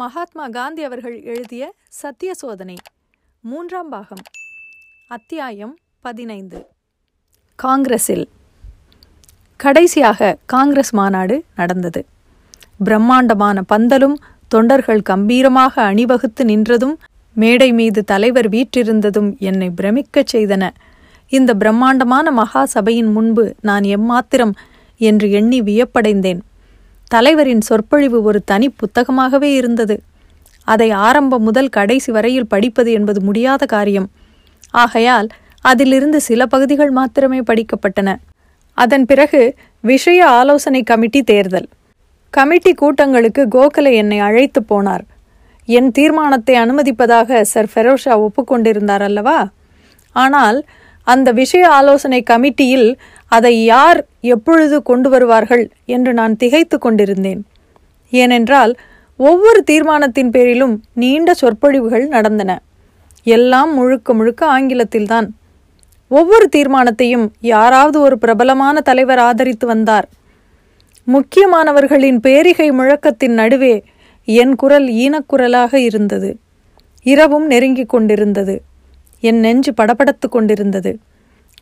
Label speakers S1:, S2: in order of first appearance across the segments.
S1: மகாத்மா காந்தி அவர்கள் எழுதிய சத்திய சோதனை மூன்றாம் பாகம் அத்தியாயம் பதினைந்து. காங்கிரஸில் கடைசியாக காங்கிரஸ் மாநாடு நடந்தது. பிரம்மாண்டமான பந்தலும் தொண்டர்கள் கம்பீரமாக அணிவகுத்து நின்றதும் மேடை மீது தலைவர் வீற்றிருந்ததும் என்னை பிரமிக்கச் செய்தன. இந்த பிரம்மாண்டமான மகா சபையின் முன்பு நான் எம்மாத்திரம் என்று எண்ணி வியப்படைந்தேன். தலைவரின் சொற்பொழிவு ஒரு தனி புத்தகமாகவே இருந்தது. அதை ஆரம்பம் முதல் கடைசி வரையில் படிப்பது என்பது முடியாத காரியம். ஆகையால் அதிலிருந்து சில பகுதிகள் மாத்திரமே படிக்கப்பட்டன. அதன் பிறகு விஷய ஆலோசனை கமிட்டி தேர்தல். கமிட்டி கூட்டங்களுக்கு கோகலே என்னை அழைத்து போனார். என் தீர்மானத்தை அனுமதிப்பதாக சர் ஃபெரோஷா ஒப்புக்கொண்டிருந்தார் அல்லவா? ஆனால் அந்த விஷய ஆலோசனை கமிட்டியில் அதை யார் எப்பொழுது கொண்டு வருவார்கள் என்று நான் திகைத்து கொண்டிருந்தேன். ஏனென்றால் ஒவ்வொரு தீர்மானத்தின் பேரிலும் நீண்ட சொற்பொழிவுகள் நடந்தன. எல்லாம் முழுக்க முழுக்க ஆங்கிலத்தில்தான். ஒவ்வொரு தீர்மானத்தையும் யாராவது ஒரு பிரபலமான தலைவர் ஆதரித்து வந்தார். முக்கியமானவர்களின் பேரிகை முழக்கத்தின் நடுவே என் குரல் ஈனக்குரலாக இருந்தது. இரவும் நெருங்கிக் கொண்டிருந்தது. என் நெஞ்சு படபடத்து கொண்டிருந்தது.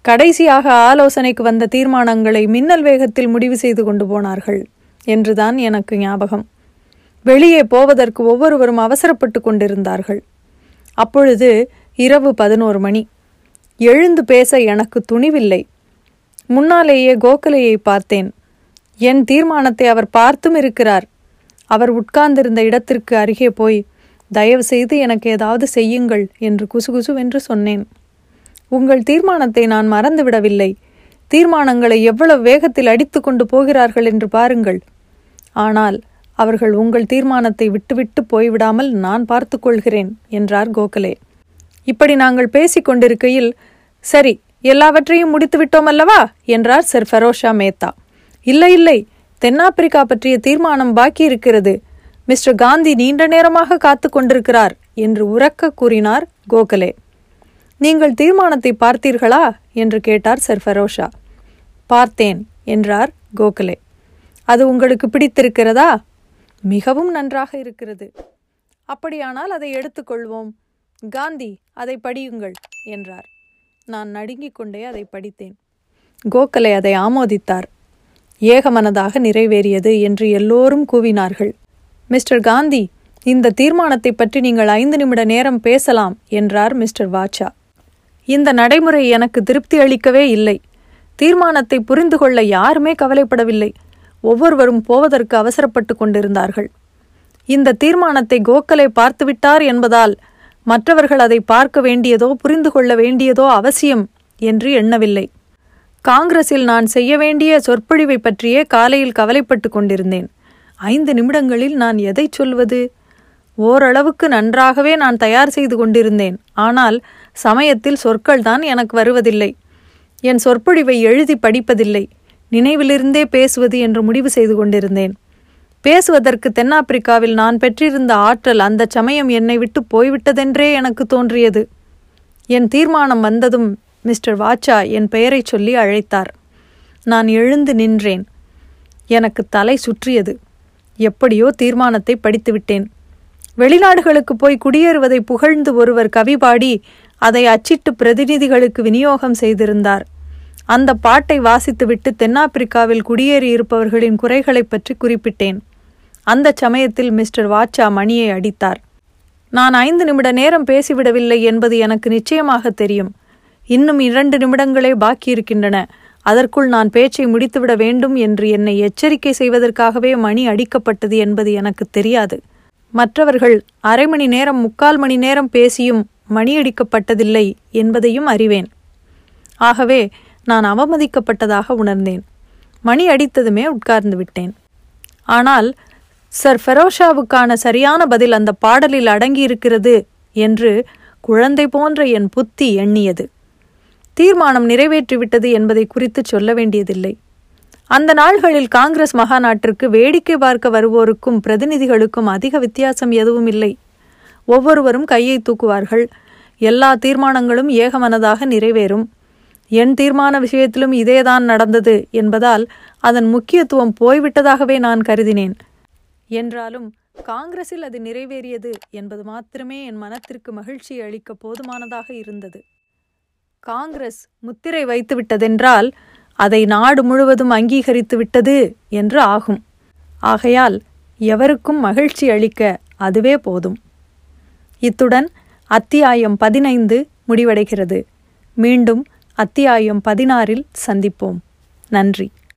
S1: கடைசியாக ஆலோசனைக்கு வந்த தீர்மானங்களை மின்னல் வேகத்தில் முடிவு செய்து கொண்டு போனார்கள் என்றுதான் எனக்கு ஞாபகம். வெளியே போவதற்கு ஒவ்வொருவரும் அவசரப்பட்டு கொண்டிருந்தார்கள். அப்பொழுது இரவு பதினோரு மணி. எழுந்து பேச எனக்கு துணிவில்லை. முன்னாலேயே கோகலையை பார்த்தேன். என் தீர்மானத்தை அவர் பார்த்தும் இருக்கிறார். அவர் உட்கார்ந்திருந்த இடத்திற்கு அருகே போய் தயவு செய்து எனக்கு ஏதாவது செய்யுங்கள் என்று குசுகுசுவென்று சொன்னேன். உங்கள் தீர்மானத்தை நான் மறந்துவிடவில்லை. தீர்மானங்களை எவ்வளவு வேகத்தில் அடித்து கொண்டு போகிறார்கள் என்று பாருங்கள். ஆனால் அவர்கள் உங்கள் தீர்மானத்தை விட்டுவிட்டு போய்விடாமல் நான் பார்த்து கொள்கிறேன் என்றார் கோகலே. இப்படி நாங்கள் பேசிக் கொண்டிருக்கையில் சரி எல்லாவற்றையும் முடித்துவிட்டோம் அல்லவா? என்றார் சர் ஃபெரோஷா மேத்தா. இல்லை இல்லை தென்னாப்பிரிக்கா பற்றிய தீர்மானம் பாக்கி இருக்கிறது. மிஸ்டர் காந்தி நீண்ட நேரமாக காத்து கொண்டிருக்கிறார் என்று உரக்க கூறினார் கோகலே. நீங்கள் தீர்மானத்தை பார்த்தீர்களா? என்று கேட்டார் சர் ஃபரோஷா. பார்த்தேன் என்றார் கோகலே. அது உங்களுக்கு பிடித்திருக்கிறதா? மிகவும் நன்றாக இருக்கிறது. அப்படியானால் அதை எடுத்துக்கொள்வோம் காந்தி அதை படியுங்கள் என்றார். நான் நடுங்கிக் கொண்டே அதை படித்தேன். கோகலே அதை ஆமோதித்தார். ஏகமனதாக நிறைவேறியது என்று எல்லோரும் கூவினார்கள். மிஸ்டர் காந்தி இந்த தீர்மானத்தை பற்றி நீங்கள் ஐந்து நிமிட நேரம் பேசலாம் என்றார் மிஸ்டர் வாச்சா. இந்த நடைமுறை எனக்கு திருப்தி அளிக்கவே இல்லை. தீர்மானத்தை புரிந்து கொள்ள யாருமே கவலைப்படவில்லை. ஒவ்வொருவரும் போவதற்கு அவசரப்பட்டு கொண்டிருந்தார்கள். இந்த தீர்மானத்தை கோகலே பார்த்துவிட்டார் என்பதால் மற்றவர்கள் அதை பார்க்க வேண்டியதோ புரிந்து கொள்ள வேண்டியதோ அவசியம் என்று எண்ணவில்லை. காங்கிரஸில் நான் செய்ய வேண்டிய சொற்பொழிவை பற்றியே காலையில் கவலைப்பட்டு கொண்டிருந்தேன். ஐந்து நிமிடங்களில் நான் எதை சொல்வது? ஓரளவுக்கு நன்றாகவே நான் தயார் செய்து கொண்டிருந்தேன். ஆனால் சமயத்தில் சொற்கள் தான் எனக்கு வருவதில்லை. என் சொற்பொழிவை எழுதி படிப்பதில்லை. நினைவிலிருந்தே பேசுவது என்று முடிவு செய்து கொண்டிருந்தேன். பேசுவதற்கு தென்னாப்பிரிக்காவில் நான் பெற்றிருந்த ஆற்றல் அந்த சமயம் என்னை விட்டு போய்விட்டதென்றே எனக்கு தோன்றியது. என் தீர்மானம் வந்ததும் மிஸ்டர் வாச்சா என் பெயரை சொல்லி அழைத்தார். நான் எழுந்து நின்றேன். எனக்கு தலை சுற்றியது. எப்படியோ தீர்மானத்தை படித்துவிட்டேன். வெளிநாடுகளுக்கு போய் குடியேறுவதை புகழ்ந்து ஒருவர் கவி பாடி அதை அச்சிட்டு பிரதிநிதிகளுக்கு விநியோகம் செய்திருந்தார். அந்த பாட்டை வாசித்துவிட்டு தென்னாப்பிரிக்காவில் குடியேறி இருப்பவர்களின் குறைகளைப் பற்றி குறிப்பிட்டேன். அந்த சமயத்தில் மிஸ்டர் வாட்சா மணியை அடித்தார். நான் ஐந்து நிமிட நேரம் பேசிவிடவில்லை என்பது எனக்கு நிச்சயமாக தெரியும். இன்னும் இரண்டு நிமிடங்களே பாக்கி இருக்கின்றன. அதற்குள் நான் பேச்சை முடித்துவிட வேண்டும் என்று என்னை எச்சரிக்கை செய்வதற்காகவே மணி அடிக்கப்பட்டது என்பது எனக்கு தெரியாது. மற்றவர்கள் அரை மணி நேரம் முக்கால் மணி நேரம் பேசியும் மணியடிக்கப்பட்டதில்லை என்பதையும் அறிவேன். ஆகவே நான் அவமதிக்கப்பட்டதாக உணர்ந்தேன். மணி அடித்ததுமே உட்கார்ந்து விட்டேன். ஆனால் சர் ஃபெரோஷாவுக்கான சரியான பதில் அந்த பாடலில் அடங்கியிருக்கிறது என்று குழந்தை போன்ற என் புத்தி எண்ணியது. தீர்மானம் நிறைவேற்றிவிட்டது என்பதை குறித்து சொல்ல வேண்டியதில்லை. அந்த நாள்களில் காங்கிரஸ் மகாநாட்டிற்கு வேடிக்கை பார்க்க வருவோருக்கும் பிரதிநிதிகளுக்கும் அதிக வித்தியாசம் எதுவும் இல்லை. ஒவ்வொருவரும் கையை தூக்குவார்கள். எல்லா தீர்மானங்களும் ஏகமனதாக நிறைவேறும். என் தீர்மான விஷயத்திலும் இதேதான் நடந்தது என்பதால் அதன் முக்கியத்துவம் போய்விட்டதாகவே நான் கருதினேன். என்றாலும் காங்கிரஸில் அது நிறைவேறியது என்பது மாத்திரமே என் மனத்திற்கு மகிழ்ச்சி அளிக்க போதுமானதாக இருந்தது. காங்கிரஸ் முத்திரை வைத்து விட்டதென்றால் அதை நாடு முழுவதும் அங்கீகரித்து விட்டது என்று ஆகும். ஆகையால் எவருக்கும் மகிழ்ச்சி அளிக்க அதுவே போதும். இத்துடன் அத்தியாயம் பதினைந்து முடிவடைகிறது. மீண்டும் அத்தியாயம் பதினாறில் சந்திப்போம். நன்றி.